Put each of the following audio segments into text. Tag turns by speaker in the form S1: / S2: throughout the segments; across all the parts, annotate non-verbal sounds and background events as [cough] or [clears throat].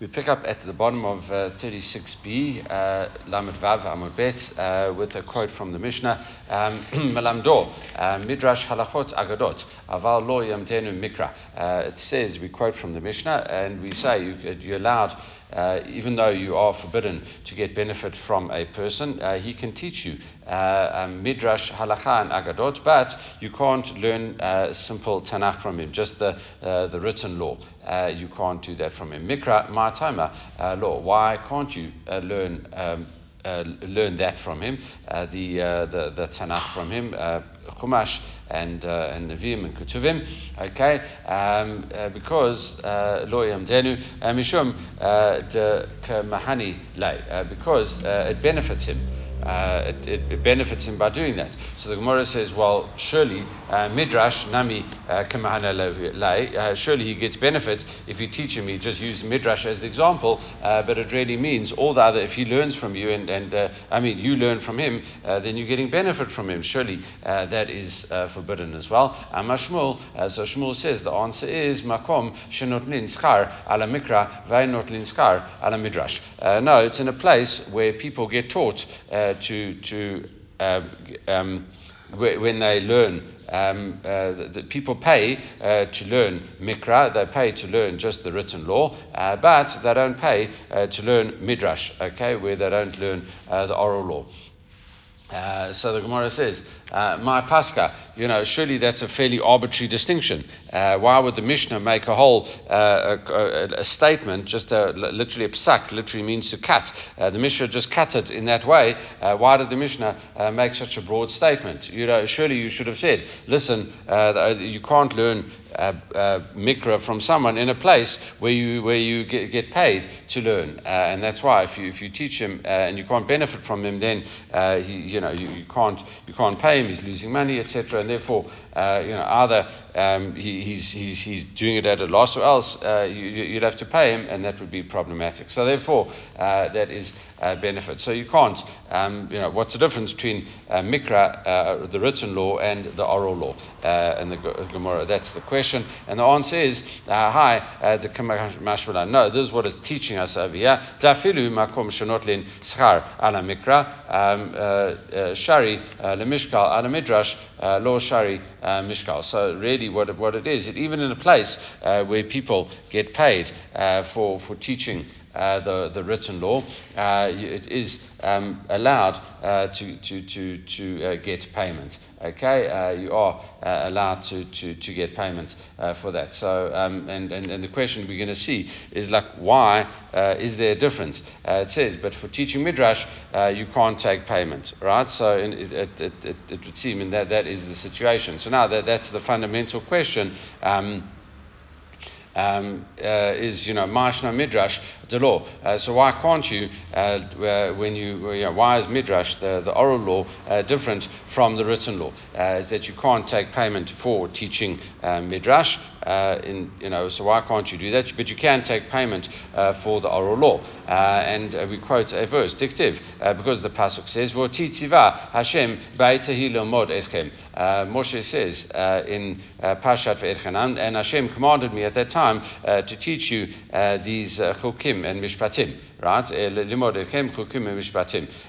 S1: We pick up at the bottom of uh, 36b, uh, Lamed Vav Amud Bet, uh, with a quote from the Mishnah, um, [clears throat] Melamdo, uh, Midrash Halachot Agadot, Aval Lo Yamdenu Mikra. It says, we quote from the Mishnah, and we say you, you're allowed uh, even though you are forbidden to get benefit from a person, uh, he can teach you uh, um, midrash, halacha, and agadot, but you can't learn uh, simple Tanakh from him, just the uh, the written law. Uh, you can't do that from him. Mikra, ma'atama law. Why can't you learn? Um, learn that from him, the, the, the Tanakh from him, Chumash and uh, and Nevi'im and Ketuvim, okay, um, uh, because uh, lo yamdenu uh, mishum de mahani lay, because it benefits him uh, it, it, benefits him by doing that. So the Gemara says, well, surely uh, midrash nami uh, kamahana surely he gets benefit if you teach him. He just use midrash as the example, uh, but it really means all the other. If he learns from you, and, and uh, I mean you learn from him, then you're getting benefit from him. Surely that is forbidden as well. Amashmul, so Shmuel says the answer is makom shenotlin schar ala mikra vaynotlin schar ala midrash. no, it's in a place where people get taught to, to uh, um, when they learn. Um, uh, the, the people pay uh, to learn Mikra, they pay to learn just the written law, uh, but they don't pay uh, to learn Midrash, okay, where they don't learn uh, the oral law. Uh, so the Gemara says, uh, my Pascha, you know, surely that's a fairly arbitrary distinction. Uh, why would the Mishnah make a whole uh, a, a, statement, just a, literally a psak, literally means to cut? Uh, the Mishnah just cut it in that way. Uh, why did the Mishnah make such a broad statement? You know, surely you should have said, listen, you can't learn uh, uh, mikra from someone in a place where you where you get, get paid to learn, uh, and that's why if you if you teach him uh, and you can't benefit from him, then uh, he, you know you, you can't you can't pay him. He's losing money, etc. And therefore, uh, you know either um, he, he's, he's he's doing it at a loss, or else you, would have to pay him, and that would be problematic. So therefore, that is benefit. So you can't um, you know what's the difference between mikra, the written law, and the oral law, and the Gemara. That's the question? And the answer is, uh, hi, uh, the Mashmalan. No, this is what it's teaching us over here. Dafilu makom shenotlin schar ala mikra, um, uh, shari lemishkal ala midrash, lo shari mishkal. So really what, what it is, it, even in a place where people get paid for, for teaching uh, the, the written law, uh, it is um, allowed uh, to, to, to, to uh, get payment. Okay, uh, you are uh, allowed to, to, to get payment for that. So, um, and, and, and the question we're going to see is like, why is there a difference? it says, but for teaching Midrash, you can't take payment, right? So it, it, it, it, would seem that that is the situation. So now that, that's the fundamental question. Um, um, uh, is, you know, Mashna Midrash, the law. Uh, so why can't you, uh, when you, you know, why is Midrash, the, the oral law, uh, different from the written law? Uh, is that you can't take payment for teaching uh, in, you know, so why can't you do that? But you can take payment for the oral law. and we quote a verse, Dictive, because the Pasuk says, V'titziva Hashem ba'itahi lomod etchem. Moshe says in Pashat Ve'etchanan, and Hashem commanded me at that time uh, to teach you uh, these uh, chukim and mishpatim, right? Chukim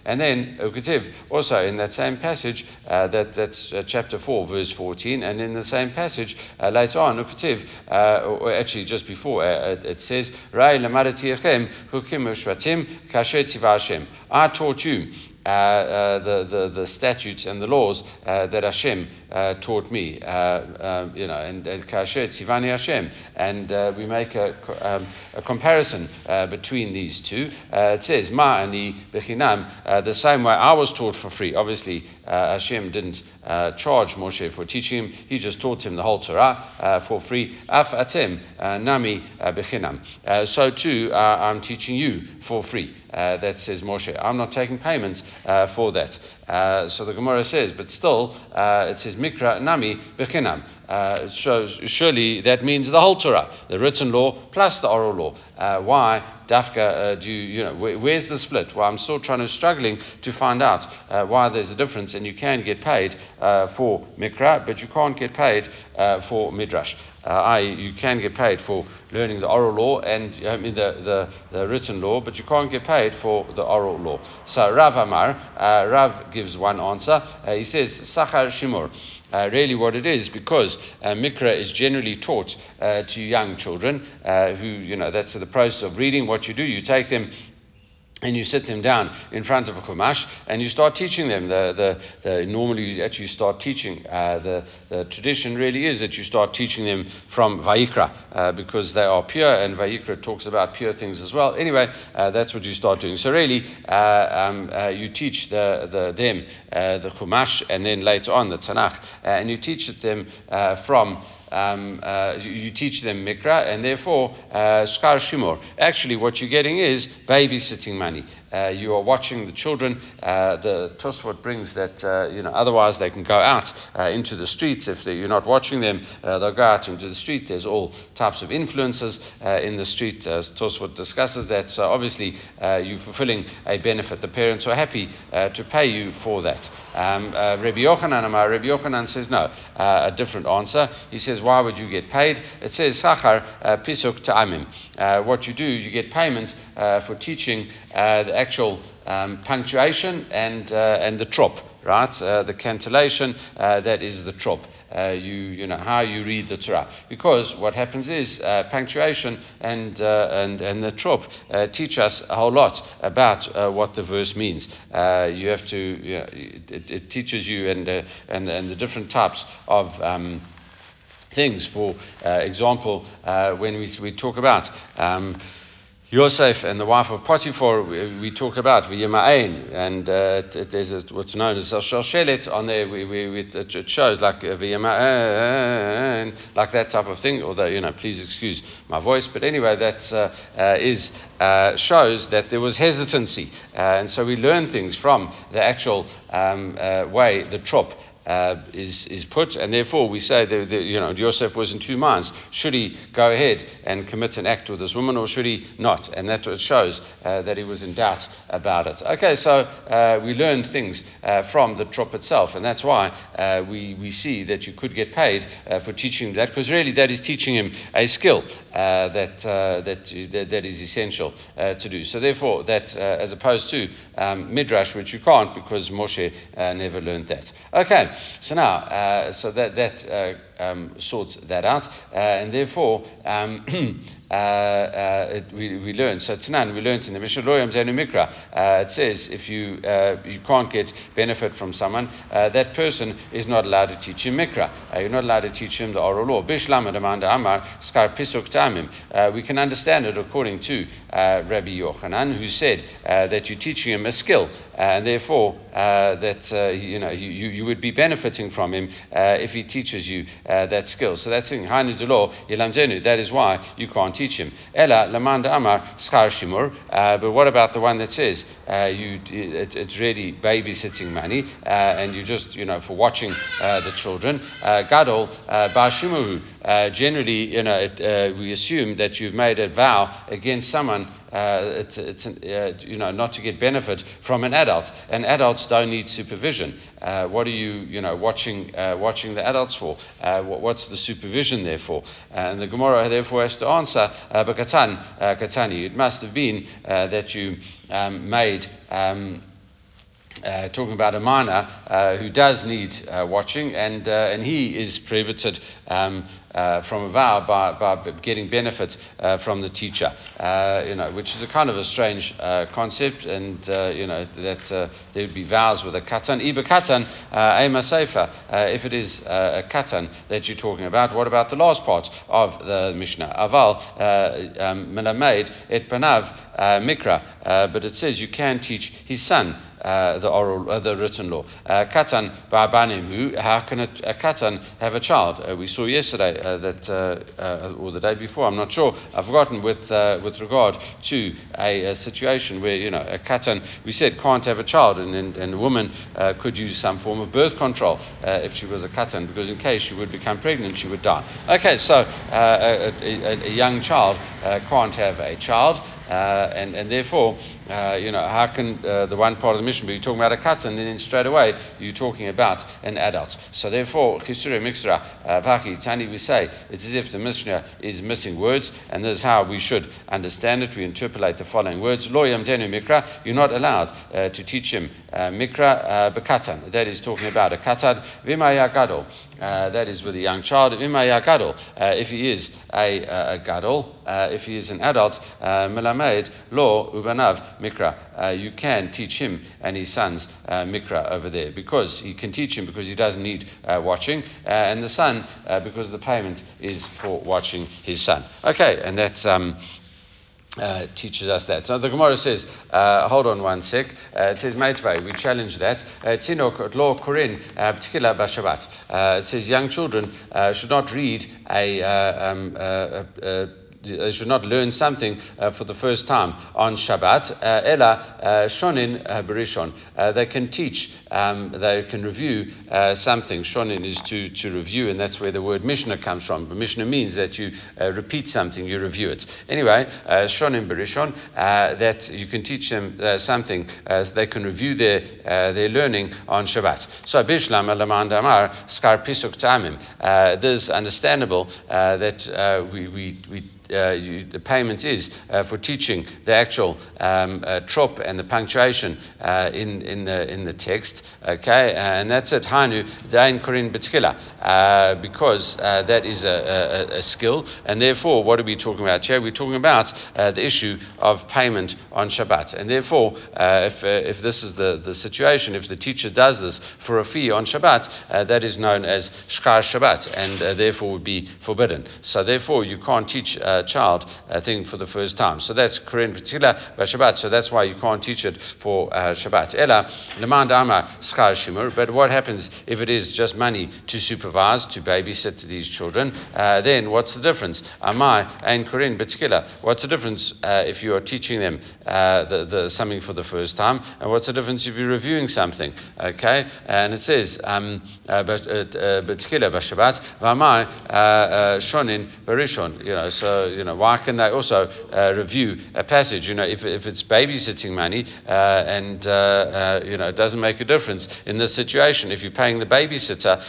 S1: and then also in that same passage, uh, that, that's uh, chapter 4, verse 14, and in the same passage uh, later on, or actually just before, it says. I taught you uh, uh, the, the, the statutes and the laws uh, that Hashem uh, taught me, uh, um, you know, and Kasher Tzivani Hashem, and we make a, um, a comparison between these two. it says Ma ani bechinam, the same way I was taught for free. Obviously, Hashem didn't charge Moshe for teaching him; he just taught him the whole Torah for free. Af atem nami bechinam. So too, I'm teaching you for free. That says Moshe. I'm not taking payment uh, for that. Uh, so the Gemara says, but still, uh, it says Mikra Nami Bechinam. Uh, so surely that means the whole Torah, the written law plus the oral law. Uh, why, Dafka, uh, do you, you know, where, where's the split? Well, I'm still trying to, struggling to find out uh, why there's a difference, and you can get paid for Mikra, but you can't get paid for Midrash. Uh, you can get paid for learning the oral law and mean the, the, the written law, but you can't get paid for the oral law. So Rav Amar, uh, Rav gives one answer. Uh, he says, Sachar Shimur. Uh, really, what it is, because uh, Mikra is generally taught uh, to young children uh, who, you know, that's the process of reading. What you do, you take them and you sit them down in front of a chumash and you start teaching them. The, the, the normally you actually start teaching. Uh, the, the tradition really is that you start teaching them from Vayikra uh, because they are pure, and Vayikra talks about pure things as well. Anyway, uh, that's what you start doing. So really, uh, um, uh, you teach the, the them uh, the chumash, and then later on the Tanakh, and you teach it them from um, uh, you, you, teach them mikra, and therefore uh, shkar shimur. Actually, what you're getting is babysitting money. Uh, you are watching the children. Uh, the Tosfot brings that uh, you know otherwise they can go out uh, into the streets if you're not watching them. Uh, they'll go out into the street. There's all types of influences uh, in the street. As Tosfot discusses that. So obviously you're fulfilling a benefit. The parents are happy to pay you for that. Um, Rabbi Yochanan, Rabbi Yochanan says no. a different answer. He says why would you get paid? It says Sachar Pisuk Ta'amim. What you do, you get payment for teaching the actual um, punctuation and, and the trop, right? the cantillation, that is the trop. Uh, you, you know, how you read the Torah. Because what happens is uh, punctuation and, uh, and, and the trop teach us a whole lot about what the verse means. you have to, you know, it, it, teaches you and, and, and the different types of. Um, things. For uh, example, uh, when we, we talk about um, Yosef and the wife of Potiphar, we, we talk about V'yima'ain, and uh, there's a, what's known as a Shalshelet on there. We, we, it shows like V'yima'ain, like that type of thing. Although you know, please excuse my voice, but anyway, that uh, uh, is uh, shows that there was hesitancy, uh, and so we learn things from the actual um, uh, way the trop uh, is, is put, and therefore we say that, that, you know Yosef was in two minds. Should he go ahead and commit an act with this woman, or should he not? And that shows uh, that he was in doubt about it. Okay, so uh, we learned things uh, from the trop itself, and that's why uh, we, we see that you could get paid for teaching that, because really that is teaching him a skill that, that, that is essential to do. So therefore, that as opposed to um, midrash, which you can't because Moshe never learned that. Okay. So now, uh, so that that uh, um, sorts that out, uh, and therefore um, [clears throat] uh, uh, we, we learned. So Tanan, we learned in the Mishnah Loyam Zenu Mikra. Uh, it says if you you can't get benefit from someone, that person is not allowed to teach him Mikra. you're not allowed to teach him the oral law. Bishlam Amanda Amar Skar Pisuk Tamim. We can understand it according to Rabbi Yochanan, who said that you're teaching him a skill, and therefore that you know you, you would be benefiting from him if he teaches you uh, that skill. So that's thing. That is why you can't teach him. Ella lamanda amar schar shimur. Uh, but what about the one that says uh, you it, it's really babysitting money uh, and you just you know for watching uh, the children? Gadol bashimuru. Generally, you know, it, we assume that you've made a vow against someone uh, it's, it's uh, you know, not to get benefit from an adult. And adults don't need supervision. Uh, what are you, you know, watching, uh, watching the adults for? Uh, what, what's the supervision there for? and the Gemara therefore has to answer, uh, Katan, Katani, it must have been that you um, made. Um, uh, talking about a minor uh, who does need uh, watching, and, uh, and he is prohibited um, uh, from a vow by, by getting benefit uh, from the teacher, you know, which is a kind of a strange concept, and you know that there would be vows with a katan. Iba katan, ema sefer. If it is a katan that you're talking about, what about the last part of the Mishnah? Aval um, melamed et panav mikra, but it says you can teach his son. Uh, the oral, uh, the written law. Uh, katan ba'abanim, how can a, katan have a child? Uh, we saw yesterday that, or the day before, I'm not sure, I've forgotten, with, with regard to a, a, situation where, you know, a katan, we said, can't have a child, and, and, and a woman could use some form of birth control if she was a katan, because in case she would become pregnant, she would die. Okay, so a, a, a, young child can't have a child, Uh, and, and therefore, uh, you know, how can uh, the one part of the Mishnah be talking about a katan and then straight away you're talking about an adult? So therefore, chisure mixra uh, vaki tani we say it's as if the Mishnah is missing words, and this is how we should understand it. We interpolate the following words: Lo yamtenu mikra. You're not allowed uh, to teach him mikra bekatan. That is talking about a katan v'maya gadol. that is with a young child. V'maya gadol. If he is a, a gadol, if he is an adult, melamed lo ubanav mikra. Uh, you can teach him and his sons uh, mikra over there because he can teach him because he doesn't need uh, watching, uh, and the son uh, because the payment is for watching his son. Okay, and that's. Um, uh, teaches us that. So the Gemara says, uh, hold on one sec. Uh, it says, Meitvei, we challenge that. Tinok law Korin, particular Bashabat. It says young children should not read a, um, they should not learn something uh, for the first time on Shabbat. Uh, ella uh, shonin uh, berishon. Uh, they can teach. Um, they can review something. Shonin is to, to review, and that's where the word Mishnah comes from. But Mishnah means that you repeat something, you review it. Anyway, shonin berishon. That you can teach them something. they can review their their learning on Shabbat. So bishlam alamand amar skar pisuk tamim. This understandable that we we we uh, you, the payment is uh, for teaching the actual um, uh, trop and the punctuation uh, in, in, the, in the text. Okay, and that's at Hanu Dain Korin Betchila, uh, because uh, that is a, a, a, skill, and therefore, what are we talking about here? We're talking about the issue of payment on Shabbat, and therefore, if, if this is the, the situation, if the teacher does this for a fee on Shabbat, that is known as Shkar Shabbat, and therefore would be forbidden. So, therefore, you can't teach a child a thing for the first time. So that's Korin particular by Shabbat. So that's why you can't teach it for uh, Shabbat. Ella lemand ama schar shimur. But what happens if it is just money to supervise, to babysit these children? Uh, then what's the difference? Amai and Korin particular. What's the difference uh, if you are teaching them uh, the, the, something for the first time? And what's the difference if you're reviewing something? Okay, and it says um, uh, particular by Shabbat. Vamai shonin barishon. You know, so you know, why can they also uh, review a passage? You know, if, if it's babysitting money uh, and, uh, uh you know, it doesn't make a difference in this situation. If you're paying the babysitter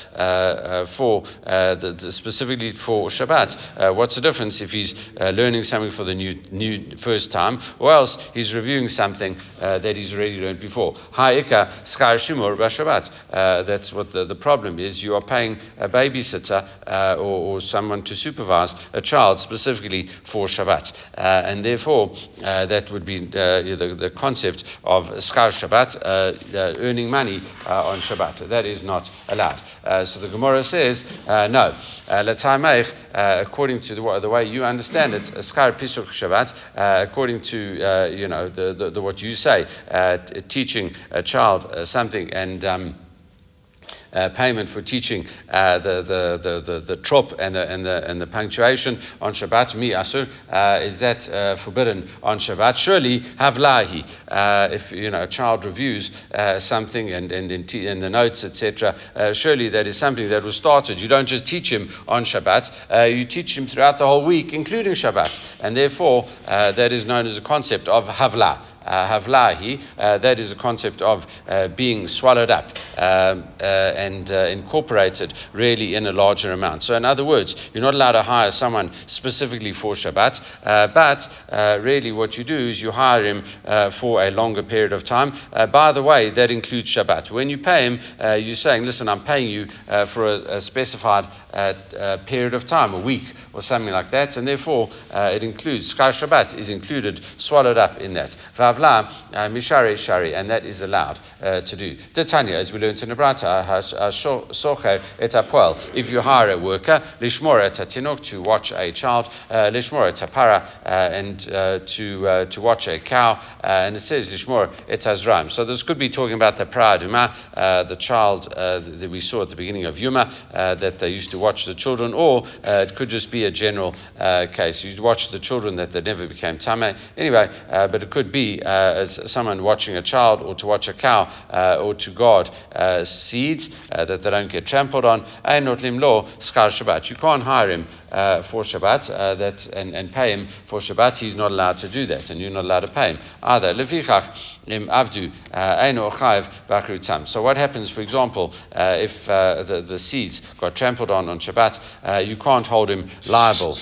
S1: for, the, the, specifically for Shabbat, what's the difference if he's learning something for the new, new first time or else he's reviewing something that he's already learned before? Ha'ika skar shimur Shabbat. That's what the, the problem is. You are paying a babysitter or, or someone to supervise a child specifically specifically for Shabbat. Uh, and therefore, uh, that would be uh, the, the concept of Skar Shabbat, earning money on Shabbat. That is not allowed. so the Gemara says, no. Uh, according to the, the, way you understand it, Skar Pisuk Shabbat, according to you know the, the, the, what you say, teaching a child something and um, uh, payment for teaching uh, the, the, the, the, the trop and the, and, the, and the punctuation on Shabbat, mi asur, uh, is that uh, forbidden on Shabbat? Surely, havlahi, uh, if you know, a child reviews something and, and in, in the notes, etc., surely that is something that was started. You don't just teach him on Shabbat, you teach him throughout the whole week, including Shabbat. And therefore, that is known as a concept of havla uh, havlahi, uh, that is a concept of uh, being swallowed up um, uh, and uh, incorporated really in a larger amount. So, in other words, you're not allowed to hire someone specifically for Shabbat, uh, but really what you do is you hire him for a longer period of time. by the way, that includes Shabbat. When you pay him, you're saying, listen, I'm paying you for a, a specified period of time, a week or something like that, and therefore it includes, Sky Shabbat is included, swallowed up in that. Ravla uh, Mishari Shari, and that is allowed uh, to do. Tanya, as we learned in the Brata, Socher et Apoel, if you hire a worker, Lishmor et Tinok, to watch a child, uh, Lishmor et Para, uh, and uh, to, uh, to watch a cow, and it says Lishmor et Azraim. So this could be talking about the Praduma, the child that we saw at the beginning of Yuma, that they used to watch the children, or it could just be a general case. You'd watch the children that they never became Tame. Anyway, but it could be uh, as someone watching a child or to watch a cow uh, or to guard uh, seeds that they don't get trampled on. Lo Skar Shabbat. You can't hire him uh, for Shabbat uh, that and, and pay him for Shabbat, he's not allowed to do that, and you're not allowed to pay him either. Levichach im avdu uh, So what happens, for example, uh, if uh, the, the seeds got trampled on on Shabbat, you can't hold him liable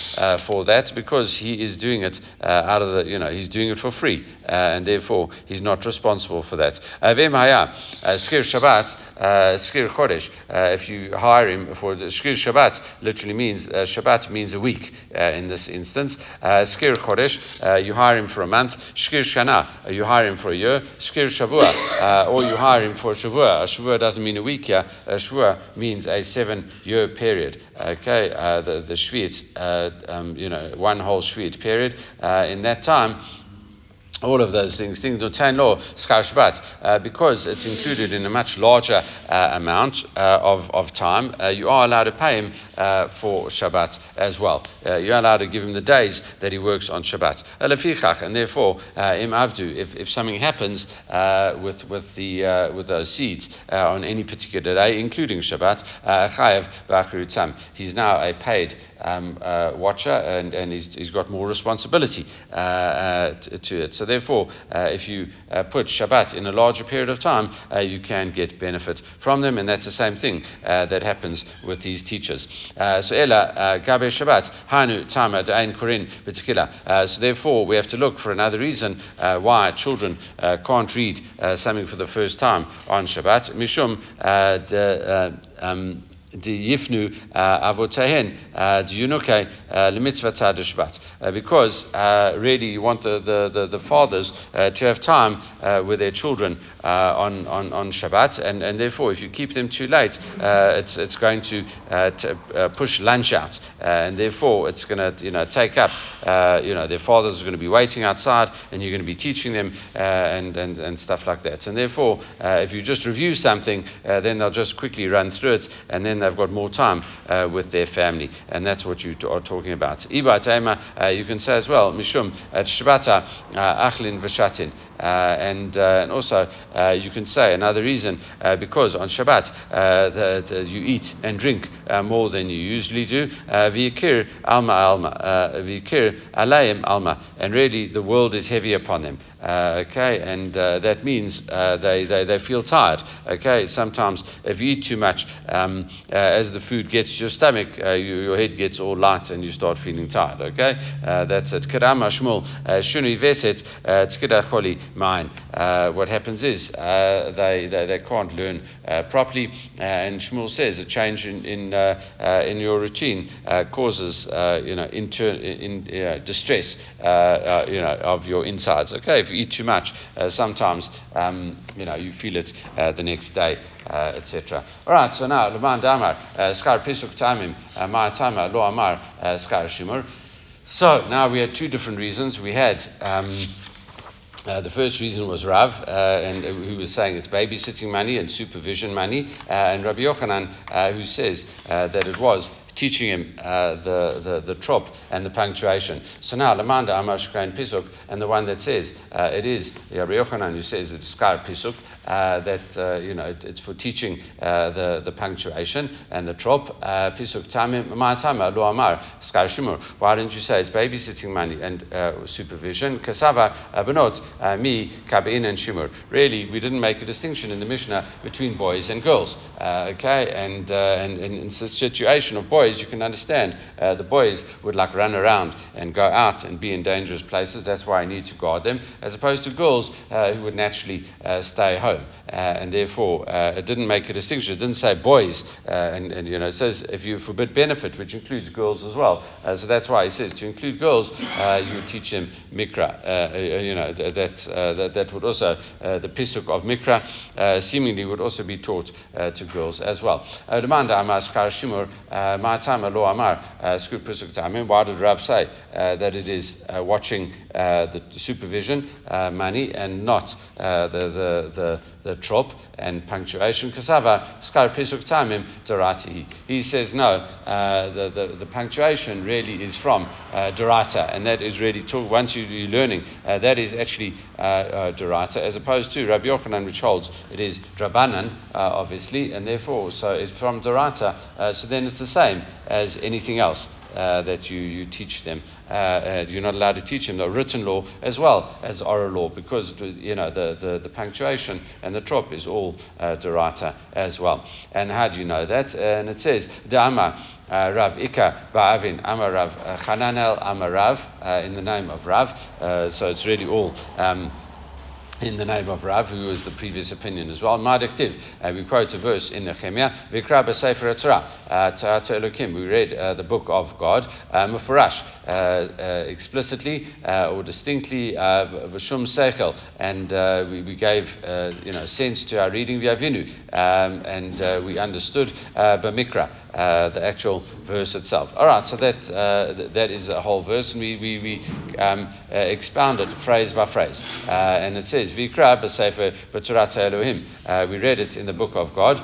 S1: for that because he is doing it out of the, you know, he's doing it for free, and therefore he's not responsible for that. Skir Shabbat, Skir Chodesh, if you hire him for the Skir Shabbat, literally means, Shabbat means a week in this instance. Skir Chodesh, you hire him for a month. Shkir Shana, you hire him for a year. Shkir Shavua, uh, or you hire him for Shavua. A Shavua doesn't mean a week here. A Shavua means a seven-year period. Okay, uh, the the Shvit, uh, um, you know, one whole Shvit period. Uh, in that time all of those things, things of ten law, Shabbat, uh, because it's included in a much larger uh, amount uh, of, of time, uh, you are allowed to pay him uh, for Shabbat as well. Uh, you're allowed to give him the days that he works on Shabbat. And therefore, im avdu, if, if something happens with, with, the, with those seeds on any particular day, including Shabbat, he's now a paid um, watcher and, and he's, he's got more responsibility to, to it. So therefore, uh, if you uh, put Shabbat in a larger period of time, uh, you can get benefit from them, and that's the same thing uh, that happens with these teachers. Uh, so Ella uh, Gabe Shabbat Hanu Tama Dain Korin particular. So therefore, we have to look for another reason why children can't read something for the first time on Shabbat. Mishum um, yifnu uh, avotehen uh, diunuke uh, lemitzvah shvat. Because really you want the, the, the, the fathers to have time with their children on, on, on Shabbat, and, and therefore if you keep them too late, it's, it's going to, to push lunch out, and therefore it's going to you know, take up, you know, their fathers are going to be waiting outside, and you're going to be teaching them and, and, and stuff like that. And therefore, if you just review something, then they'll just quickly run through it, and then they've got more time uh, with their family. And that's what you are talking about. Iba uh, you can say as well, Mishum, at Shabata, uh, Achlin Vashatin. Uh, and, uh, and also, you can say another reason, because on Shabbat, the, the, you eat and drink more than you usually do. Vikir alma alma, vikir alayim alma. And really, the world is heavy upon them. okay, and that means they, they, they feel tired. Okay, sometimes if you eat too much, um, Uh, as the food gets your stomach, uh, you, your head gets all light and you start feeling tired. Okay, uh, that's it. Karama shmul uh, shuni veset uh, choli mine. Uh, what happens is they, they, they can't learn properly, and Shmuel says a change in in, in your routine causes you know inter, in, distress you know of your insides. Okay, if you eat too much, sometimes um, you know you feel it the next day uh, etc. All right, so now Luman Damar, uh, Skar Pisuk Tamim, uh, Lo Amar, Skar Shimur. So now we had two different reasons. We had um, uh, the first reason was Rav, uh, and who was saying it's babysitting money and supervision money, uh, and Rabbi Yochanan, who says that it was teaching him uh, the, the, the trop and the punctuation. So now, Lamanda Amar Shkain Pisuk, and the one that says uh, it is Rabbi Yochanan who says it's Skar Pisuk, uh, that uh, you know it, it's for teaching uh, the, the punctuation and the trop. Uh, Pisuk Ma'atama Lo Amar Skar Why didn't you say it's babysitting money and supervision? Kasava Benot Mi Kabin and Shimur. Really, we didn't make a distinction in the Mishnah between boys and girls. okay, and, and, and in the situation of boys you can understand uh, the boys would like run around and go out and be in dangerous places. That's why I need to guard them, as opposed to girls uh, who would naturally uh, stay home. Uh, and therefore, uh, it didn't make a distinction. It didn't say boys, uh, and, and, you know, it says if you forbid benefit, which includes girls as well. Uh, so that's why it says to include girls, uh, you would teach them mikra. Uh, you know, that, that, that would also, the pisuk of mikra seemingly would also be taught to girls as well. Demanda amas my time lo amar uh, Why did Rav say uh, that it is uh, watching the supervision money and not the, the, the, the trop and punctuation? Kasava skar pisuk tamim dorati. He says no. Uh, the, the, the punctuation really is from uh, dorata, and that is really talk, once you, are learning uh, that is actually dorata, as opposed to Rabbi Yochanan, which holds it is drabanan, obviously, and therefore so it's from dorata. so then it's the same as anything else uh, that you, you teach them. Uh, uh, you're not allowed to teach them the written law as well as oral law because you know the, the, the punctuation and the trop is all uh, dorata as well. And how do you know that? And it says Dama Rav Ika Ba'avin Amar Rav uh, Hananel Amar Rav in the name of Rav. So it's really all. Um, in the name of Rav, who was the previous opinion as well. Madiktiv, uh, we quote a verse in Nehemiah, Vikra b'sefer Torah, uh, Torah Elokim. We read uh, the book of God, uh, Mufarash, uh, uh, explicitly uh, or distinctly, Vashum Seichel, and we, we, gave you know sense to our reading Vyavinu, um, and we understood Bamikra, the actual verse itself. All right, so that uh, th- that is a whole verse, and we we, we um, uh, expound it phrase by phrase, and it says Vikra b'sefer Elohim. We read it in the book of God.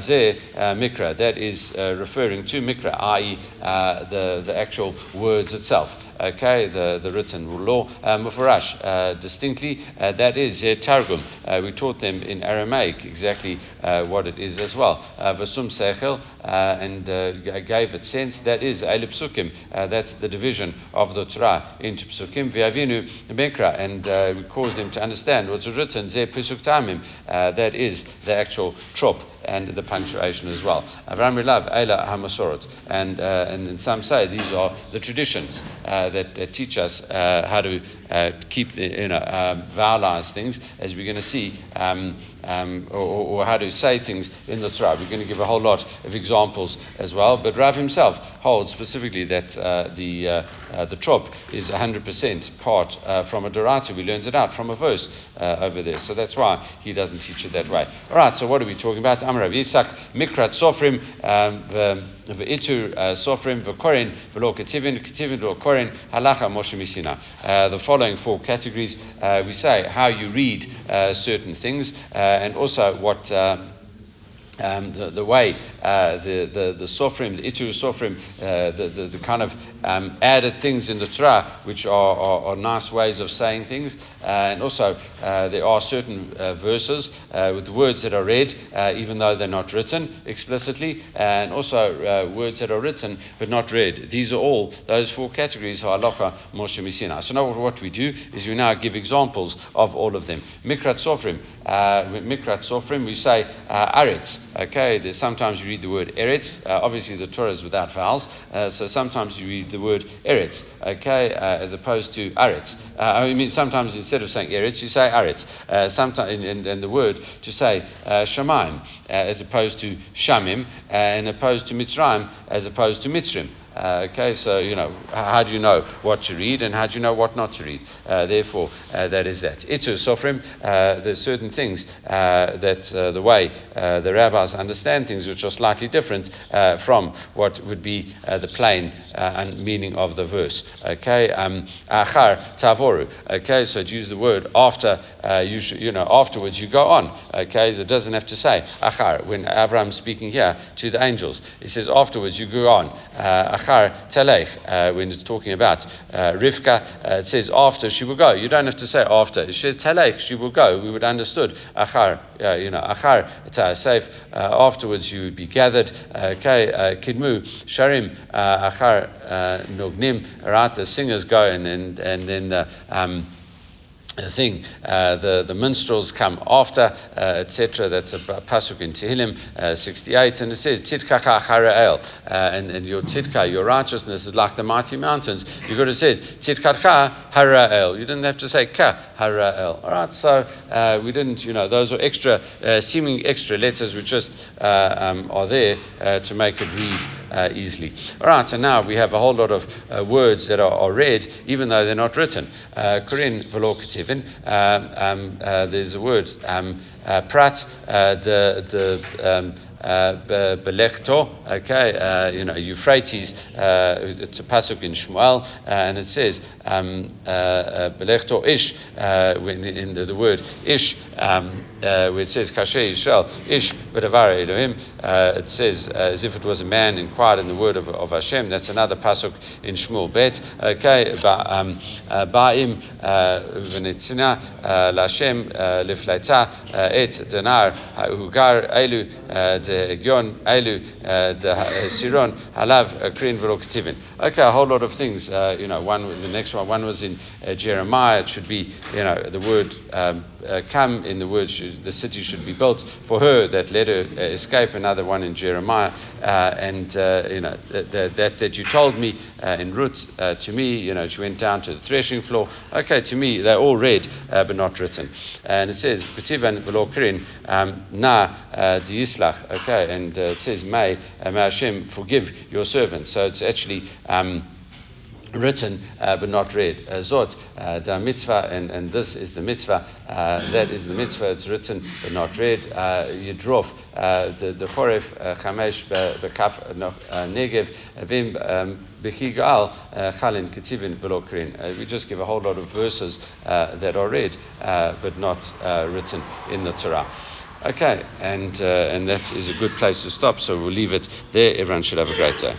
S1: Ze Mikra, that is referring to Mikra, i.e., the the actual words itself okay, the, the written law, uh, mufarash, uh, distinctly, uh, that is uh, targum. Uh, we taught them in Aramaic exactly uh, what it is as well. Vasum sechel, and gave it sense, that is elip psukim, that's the division of the Torah into psukim, viavinu mekra, and we caused them to understand what's written, ze pusuk tamim, that is the actual trop and the punctuation as well. Avram Rilav, Eila HaMasorot. And, and some say these are the traditions uh, that, that, teach us uh, how to uh, keep the, you know, um, vowelize things, as we're going to see, um, um, or, or, how to say things in the Torah. We're going to give a whole lot of examples as well. But Rav himself holds specifically that uh, the, uh, the trop is 100% part from a Dorata. We learned it out from a verse over there. So that's why he doesn't teach it that way. All right, so what are we talking about? Rav Yitzhak, Mikrat Sofrim, um, V'itur uh, Sofrim, V'korin, V'lo Ketivin, Ketivin V'lo Korin, Halacha Moshe Misina. Uh, the following four categories, uh, we say how you read certain things and also what the, the, way uh, the, the, the sofrim, the itur sofrim, uh, the, the, the, kind of um, added things in the Torah, which are, are, are nice ways of saying things. Uh, and also, uh, there are certain uh, verses uh, with words that are read, even though they're not written explicitly, and also words that are written but not read. These are all, those four categories are halacha Moshe Misina. So now what we do is we now give examples of all of them. Mikrat sofrim, Mikrat sofrim, we say aretz. Okay, there's sometimes you read the word eretz. Uh, obviously, the Torah is without vowels, uh, so sometimes you read the word eretz. Okay, uh, as opposed to aretz. Uh, I mean, sometimes instead of saying eretz, you say aretz. Uh, sometimes, and, and, the word to say uh, shemaim, as opposed to shamim, and opposed to mitzrayim, as opposed to mitzrim. Uh, okay, so you know how do you know what to read and how do you know what not to read? Uh, therefore, uh, that is that. Itu sofrim. Uh, there's certain things uh, that uh, the way the rabbis understand things, which are slightly different from what would be the plain and meaning of the verse. Okay, um, achar tavoru. Okay, so to use the word after you should, you know afterwards you go on. Okay, so it doesn't have to say achar when Avram's speaking here to the angels. He says afterwards you go on achar telech, uh, when it's talking about uh, Rivka, uh, it says after she will go. You don't have to say after. It says telech, she will go. We would understood achar, uh, you know, achar. Uh, afterwards, you would be gathered. Okay, kidmu sharim achar nognim. Right, the singers go and and and then. Um, the thing, uh, the, the minstrels come after, uh, etc. That's a pasuk in Tehillim uh, 68, and it says, Titkaka Hara'el, uh, and, and your titka, your righteousness is like the mighty mountains. You've got to say, Titkaka Hara'el. You didn't have to say Ka Hara'el. All right, so uh, we didn't, you know, those are extra, uh, seeming extra letters which just um, are there to make it read easily. All right, and now we have a whole lot of words that are, are, read, even though they're not written. Korin Velokativ Um, um, uh, there's a word, um, prat, uh, the, the um, uh, Belechto, okay, uh, you know, Euphrates, uh, it's a pasuk in Shmuel, uh, and it says, um, Belechto Ish, in the, the, word Ish, um, where it says Kasher Yishel, Ish B'davar Elohim, it says as if it was a man inquired in the word of, of Hashem. That's another pasuk in Shmuel Bet, okay, um, Ba'im V'netzina Lashem Lifleita Okay, a whole lot of things. Uh, you know, one the next one, one was in uh, Jeremiah. It should be, you know, the word um, uh, come in the word should, the city should be built for her that let her uh, escape. Another one in Jeremiah, uh, and uh, you know that, that that you told me in Ruth to me. You know, she went down to the threshing floor. Okay, to me they're all read but not written. And it says v'lo kirin um, na diislach. Okay, and it says may may Hashem forgive your servant. So it's actually. Um, written uh, but not read. Uh, Zot, uh, the mitzvah, and, and this is the mitzvah. Uh, that is the mitzvah. It's written but not read. Yidrof, the the choref chamesh bekaf negev vim bechigal chalin ketivin velokrin. We just give a whole lot of verses that are read but not written in the Torah. Okay, and, uh, and that is a good place to stop, so we'll leave it there. Everyone should have a great day.